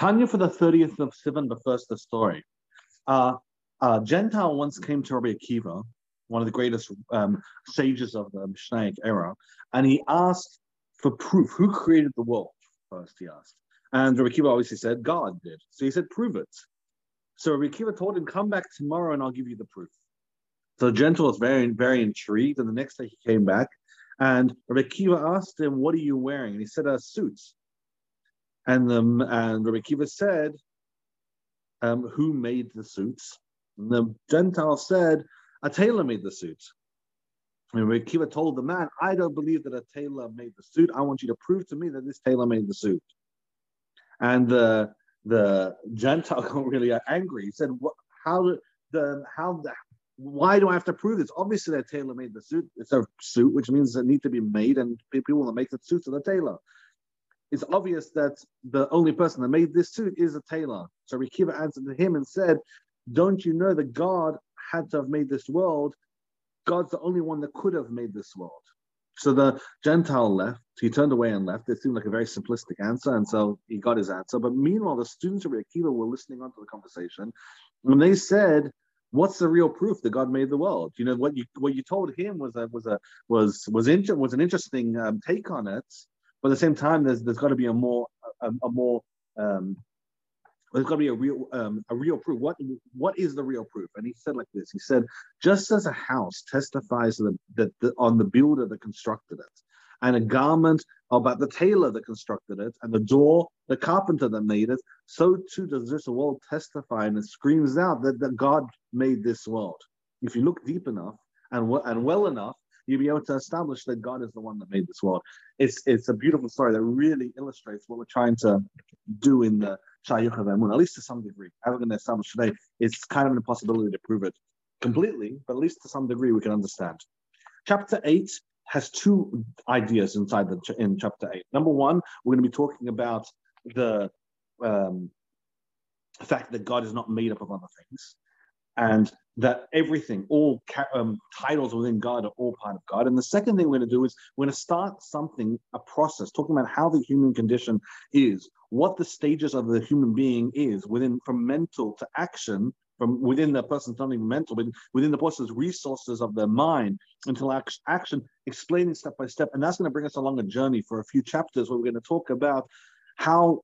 Tanya for the 30th of Sivan, but first the story. Uh, a Gentile once came to Rabbi Akiva, one of the greatest um, sages of the Mishnaic era, and he asked for proof. Who created the world? First, he asked. And Rabbi Akiva obviously said, God did. So he said, prove it. So Rabbi Akiva told him, come back tomorrow and I'll give you the proof. So Gentile was very, very intrigued. And the next day he came back and Rabbi Akiva asked him, what are you wearing? And he said, a suit. And, the, and Rabbi Akiva said, um, who made the suits? And the Gentile said, a tailor made the suit. And Rabbi Akiva told the man, I don't believe that a tailor made the suit. I want you to prove to me that this tailor made the suit. And the the Gentile got really angry. He said, "How the how the why do I have to prove this? Obviously, that tailor made the suit. It's a suit, which means it needs to be made, and people will make the suits of the tailor. It's obvious that the only person that made this suit is a tailor. So Rikiva answered to him and said, "Don't you know that God had to have made this world? God's the only one that could have made this world." So the Gentile left. He turned away and left. It seemed like a very simplistic answer, and so he got his answer. But meanwhile, the students of Akiva were listening onto the conversation, and they said, "What's the real proof that God made the world?" You know what you what you told him was a was a was was inter- was an interesting um, take on it, but at the same time, there's there's got to be a more a, a more um, there's got to be a real um, a real proof. What what is the real proof? And he said like this. He said, just as a house testifies that, that the, on the builder that constructed it, and a garment about the tailor that constructed it, and the door the carpenter that made it, so too does this world testify, and it screams out that, that God made this world. If you look deep enough and and well enough, you'll be able to establish that God is the one that made this world. It's it's a beautiful story that really illustrates what we're trying to do in the Shayuch of Emun, at least to some degree. As we're going to establish today, it's kind of an impossibility to prove it completely, but at least to some degree we can understand. Chapter 8 has two ideas inside the in chapter 8. Number one, we're going to be talking about the um, fact that God is not made up of other things and that everything, all um, titles within God are all part of God. And the second thing we're going to do is we're going to start something, a process, talking about how the human condition is, what the stages of the human being is within from mental to action, from within the person's not even mental, but within the person's resources of their mind until action, explaining step by step. And that's going to bring us along a journey for a few chapters where we're going to talk about how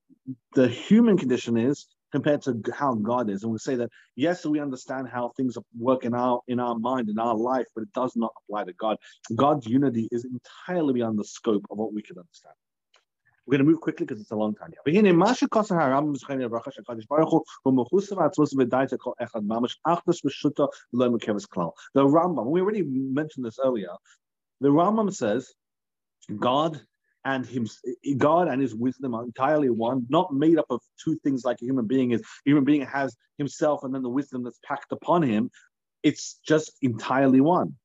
the human condition is compared to how God is. And we say that yes, we understand how things work in our in our mind, in our life, but it does not apply to God. God's unity is entirely beyond the scope of what we can understand. We're going to move quickly because it's a long time. The Rambam, we already mentioned this earlier. The Rambam says God and him, God and his wisdom are entirely one, not made up of two things like a human being is. A human being has himself and then the wisdom that's packed upon him. It's just entirely one.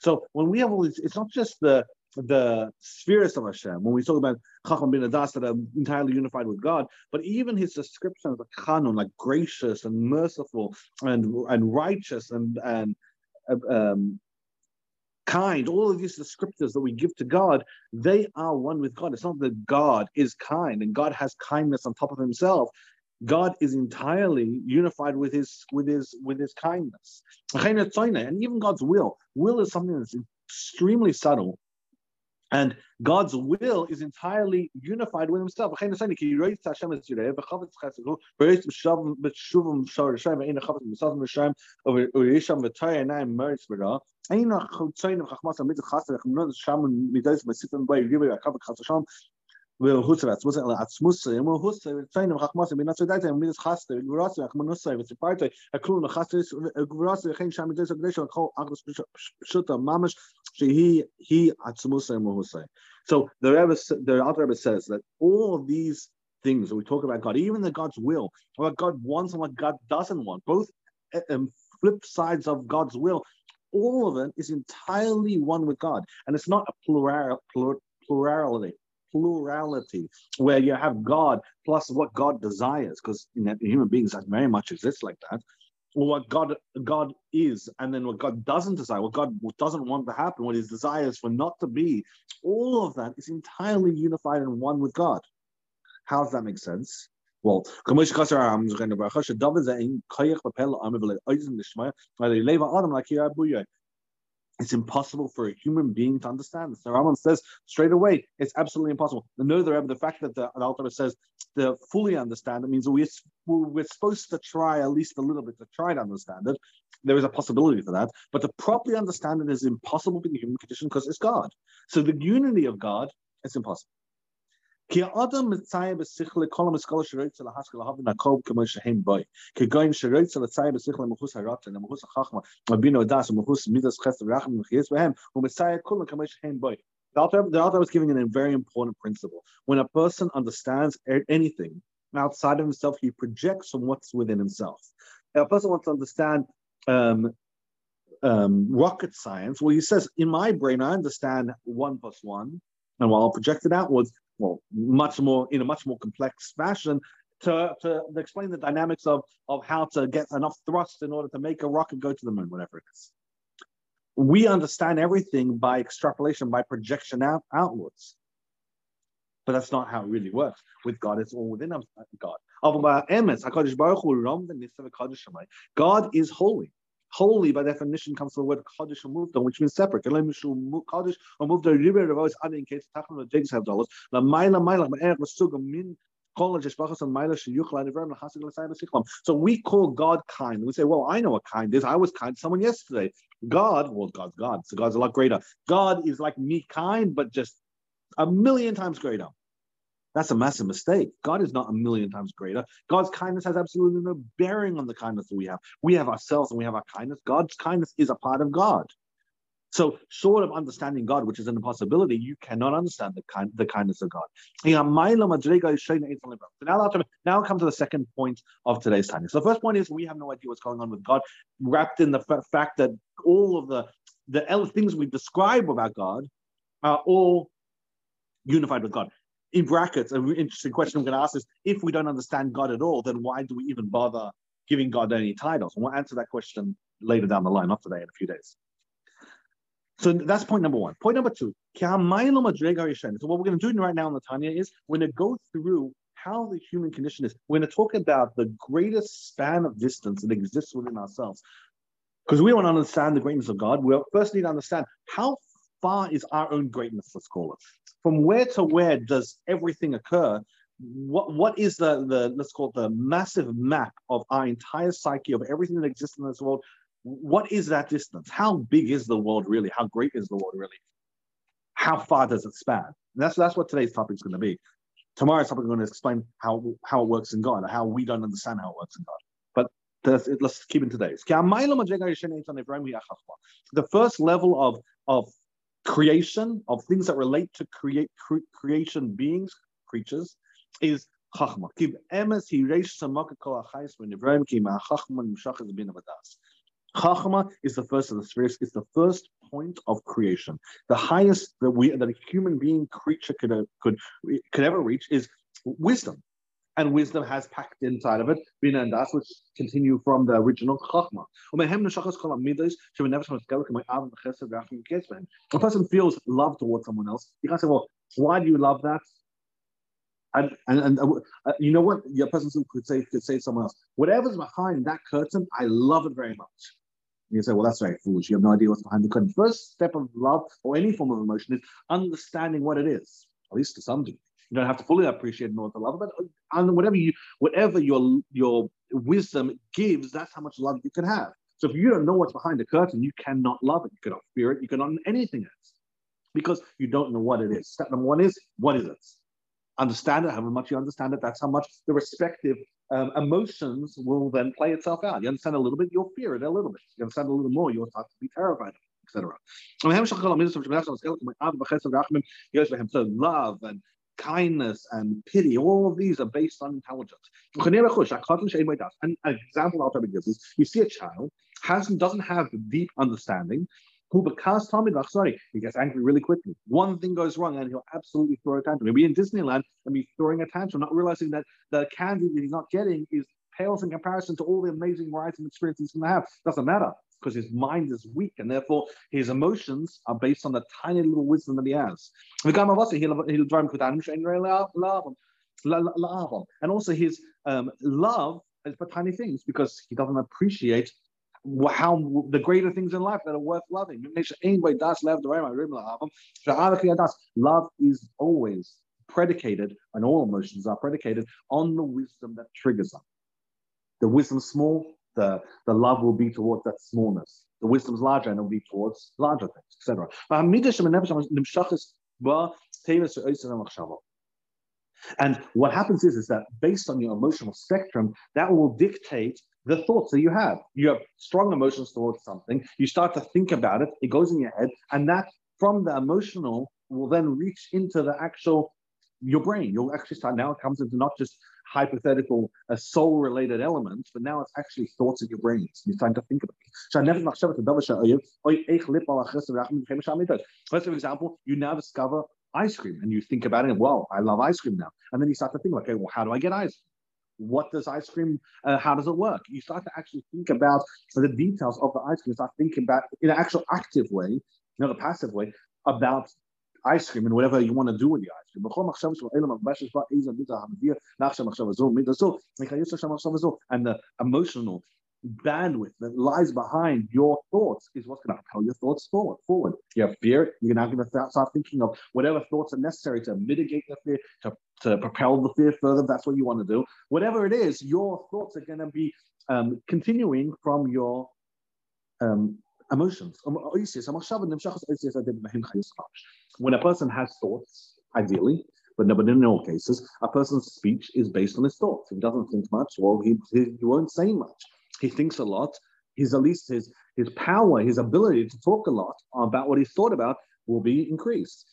So when we have all these, it's not just the the spheres of Hashem, when we talk about Chachma Bina Das that are entirely unified with God, but even his descriptions of Chanun, like gracious and merciful and and righteous and and um, kind, all of these descriptors that we give to God, they are one with God. It's not that God is kind and God has kindness on top of himself. God is entirely unified with his with his with his kindness. And even God's will. Will is something that's extremely subtle and God's will is entirely unified with Himself. וחוסרץ, מוסר לעצמוס, אמו חוסר, ציינו וחכ מוסר, בנצו דייטה, מידס חסטר, גבורסר, רחמנוסר, וצפרטר, הכלום, החסטר, גבורסר, וכן שם ידס הקדשו, הכל אגרס פשוטה, ממש, שהיא עצמוס אמו חוסר. So the Rebbe, the Alter Rebbe says that all of these things that we talk about God, even the God's will, what God wants and what God doesn't want, both um, flip sides of God's will, all of it is entirely one with God, and it's not a plural, plural plurality plurality, where you have God plus what God desires, because you know, human beings very much exist like that, what God God is, and then what God doesn't desire, what God doesn't want to happen, what His desires for not to be, all of that is entirely unified and one with God. How does that make sense? Well, it's impossible for a human being to understand. So Rambam says straight away, it's absolutely impossible. The no, the, the fact that the, the says to fully understand it means we're, we're supposed to try at least a little bit to try to understand it. There is a possibility for that, but to properly understand it is impossible in the human condition because it's God. So the unity of God is impossible. The author, was giving a very important principle. When a person understands anything outside of himself, he projects from what's within himself. If a person wants to understand um, um, rocket science, well, he says, in my brain, I understand one plus one, and while I project it outwards, well, much more in a much more complex fashion to, to explain the dynamics of, of how to get enough thrust in order to make a rocket go to the moon, whatever it is. We understand everything by extrapolation, by projection out, outwards. But that's not how it really works. With God, it's all within God. God is holy. Holy, by definition, comes from the word Kaddish or Muvda, which means separate. Kaddish or Muvda, River of always adding in case Tachan or Jigs have dollars. La Maila Maila, Masuga, Min, so we call God kind. We say, well, I know what kind is. I was kind to someone yesterday. God, well, God's God. So God's a lot greater. God is like me kind, but just a million times greater. That's a massive mistake. God is not a million times greater. God's kindness has absolutely no bearing on the kindness that we have. We have ourselves and we have our kindness. God's kindness is a part of God. So, short of understanding God, which is an impossibility, you cannot understand the kind, the kindness of God. Now, now come to the second point of today's time. So, the first point is we have no idea what's going on with God, wrapped in the fact that all of the the things we describe about God are all unified with God in brackets, an interesting question I'm going to ask is if we don't understand God at all, then why do we even bother giving God any titles? And we'll answer that question later down the line, not today, in a few days. So that's point number one. Point number two. So what we're going to do right now in the Tanya is we're going to go through how the human condition is. We're going to talk about the greatest span of distance that exists within ourselves. Because we want to understand the greatness of God, we first need to understand how far is our own greatness, let's call it from where to where does everything occur? What what is the the let's call it the massive map of our entire psyche of everything that exists in this world? What is that distance? How big is the world really? How great is the world really? How far does it span? And that's that's what today's topic is going to be. Tomorrow's topic is going to explain how how it works in God, how we don't understand how it works in God. But let's keep it today's. The first level of of creation, of things that relate to create cre- creation beings, creatures, is chachma. Chachma is the first of the spheres. It's the first point of creation. The highest that we that a human being creature could could could ever reach is wisdom and wisdom has packed inside of it Bina and Das, which continue from the original Chachma. A person feels love towards someone else. You can't say, well, why do you love that? And, and, and uh, you know what? Your person could say could say to someone else, whatever's behind that curtain, I love it very much. And you say, well, that's very foolish. You have no idea what's behind the curtain. First step of love or any form of emotion is understanding what it is, at least to some degree. You don't have to fully appreciate nor the love, but uh, and whatever you whatever your your wisdom gives, that's how much love you can have. So if you don't know what's behind the curtain, you cannot love it. You cannot fear it. You cannot anything else because you don't know what it is. Step number one is what is it? Understand it. However much you understand it, that's how much the respective um, emotions will then play itself out. You understand a little bit, you'll fear it a little bit. You understand a little more, you'll start to be terrified, etc. So love and kindness and pity, all of these are based on intelligence. And an example I'll try to is you see a child has doesn't have deep understanding, who because Tommy Sorry, he gets angry really quickly. One thing goes wrong and he'll absolutely throw a tantrum. He'll be in Disneyland and be throwing a tantrum, not realizing that the candy that he's not getting is pales in comparison to all the amazing rides and experiences he's to have. Doesn't matter because his mind is weak and therefore his emotions are based on the tiny little wisdom that he has. And also his um, love is for tiny things because he doesn't appreciate how the greater things in life that are worth loving. Love is always predicated, and all emotions are predicated on the wisdom that triggers them. The wisdom small, the, the love will be towards that smallness. The wisdom is larger and it'll be towards larger things, etc. And what happens is, is that based on your emotional spectrum, that will dictate the thoughts that you have. You have strong emotions towards something, you start to think about it, it goes in your head, and that from the emotional will then reach into the actual your brain. You'll actually start now it comes into not just hypothetical uh, soul related elements, but now it's actually thoughts in your brains. You're starting to think about it. Let's for example, you now discover ice cream and you think about it, well, I love ice cream now. And then you start to think, okay, well, how do I get ice cream? What does ice cream, uh, how does it work? You start to actually think about the details of the ice cream, you start thinking about in an actual active way, not a passive way, about ice cream and whatever you want to do with the ice cream. And the emotional bandwidth that lies behind your thoughts is what's going to propel your thoughts forward. Forward. You have fear. You're now going to start thinking of whatever thoughts are necessary to mitigate the fear, to, to propel the fear further. That's what you want to do. Whatever it is, your thoughts are going to be um, continuing from your um, emotions. When a person has thoughts, ideally, but, no, but in all cases, a person's speech is based on his thoughts. He doesn't think much, well, he, he won't say much he thinks a lot. His at least his his power, his ability to talk a lot about what he's thought about will be increased.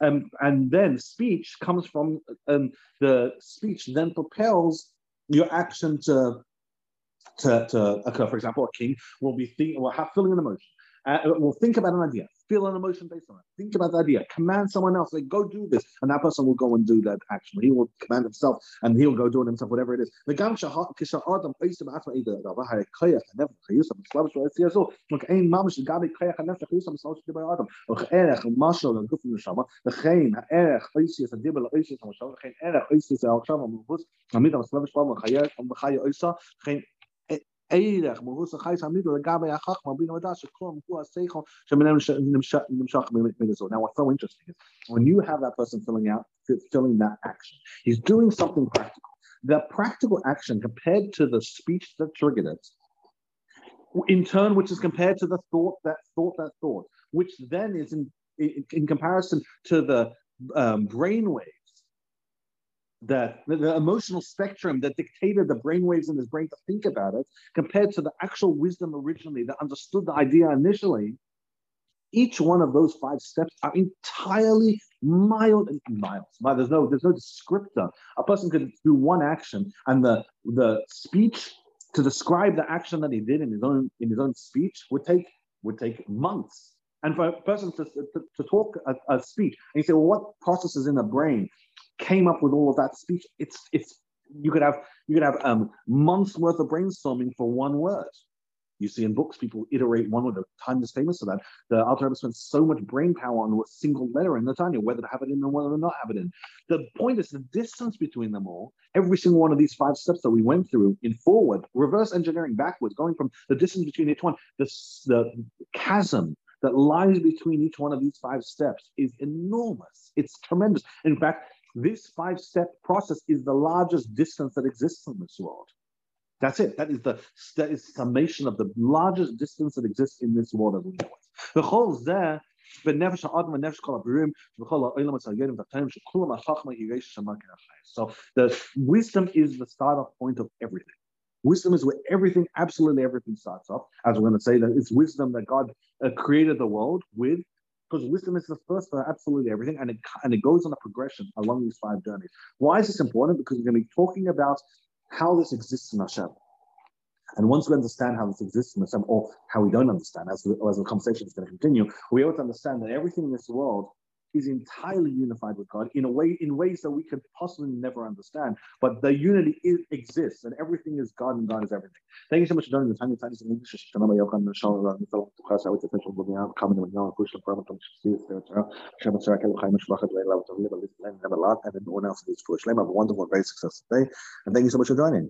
Um, and then speech comes from um, the speech then propels your action to to, to occur. For example, a king will be think, will have feeling an emotion. Uh, will think about an idea feel an emotion based on it. Think about the idea. Command someone else, like, go do this. And that person will go and do that action. He will command himself and he'll go do it himself, whatever it is. When Now, what's so interesting is when you have that person filling out, filling that action, he's doing something practical. The practical action compared to the speech that triggered it, in turn, which is compared to the thought that thought that thought, which then is in in, in comparison to the um, brainwave the, the, emotional spectrum that dictated the brainwaves in his brain to think about it, compared to the actual wisdom originally that understood the idea initially, each one of those five steps are entirely mild and miles. There's no there's no descriptor. A person could do one action, and the the speech to describe the action that he did in his own in his own speech would take would take months. And for a person to, to, to talk a, a, speech, and you say, well, what processes in the brain came up with all of that speech. It's it's you could have you could have um, months worth of brainstorming for one word. You see in books, people iterate one word. The time is famous for that. The Alter Rebbe spent so much brain power on a single letter in the Tanya, whether to have it in or whether to not have it in. The point is the distance between them all. Every single one of these five steps that we went through in forward, reverse engineering backwards, going from the distance between each one, the, the chasm that lies between each one of these five steps is enormous. It's tremendous. In fact, this five step process is the largest distance that exists in this world. That's it. That is the that is summation of the largest distance that exists in this world as we know it. The whole there. So the wisdom is the start point of everything. Wisdom is where everything, absolutely everything starts off. As we're going to say, that it's wisdom that God uh, created the world with because wisdom is the first for absolutely everything, and it and it goes on a progression along these five journeys. Why is this important? Because we're going to be talking about how this exists in Hashem. And once we understand how this exists in Hashem, or how we don't understand, as, as the conversation is going to continue, we ought to understand that everything in this world is entirely unified with God in a way, in ways that we could possibly never understand. But the unity is, exists, and everything is God, and God is everything. Thank you so much for joining the Tiny Tiny English. And everyone else needs for Shlema. Have a wonderful, very successful day. And thank you so much for joining.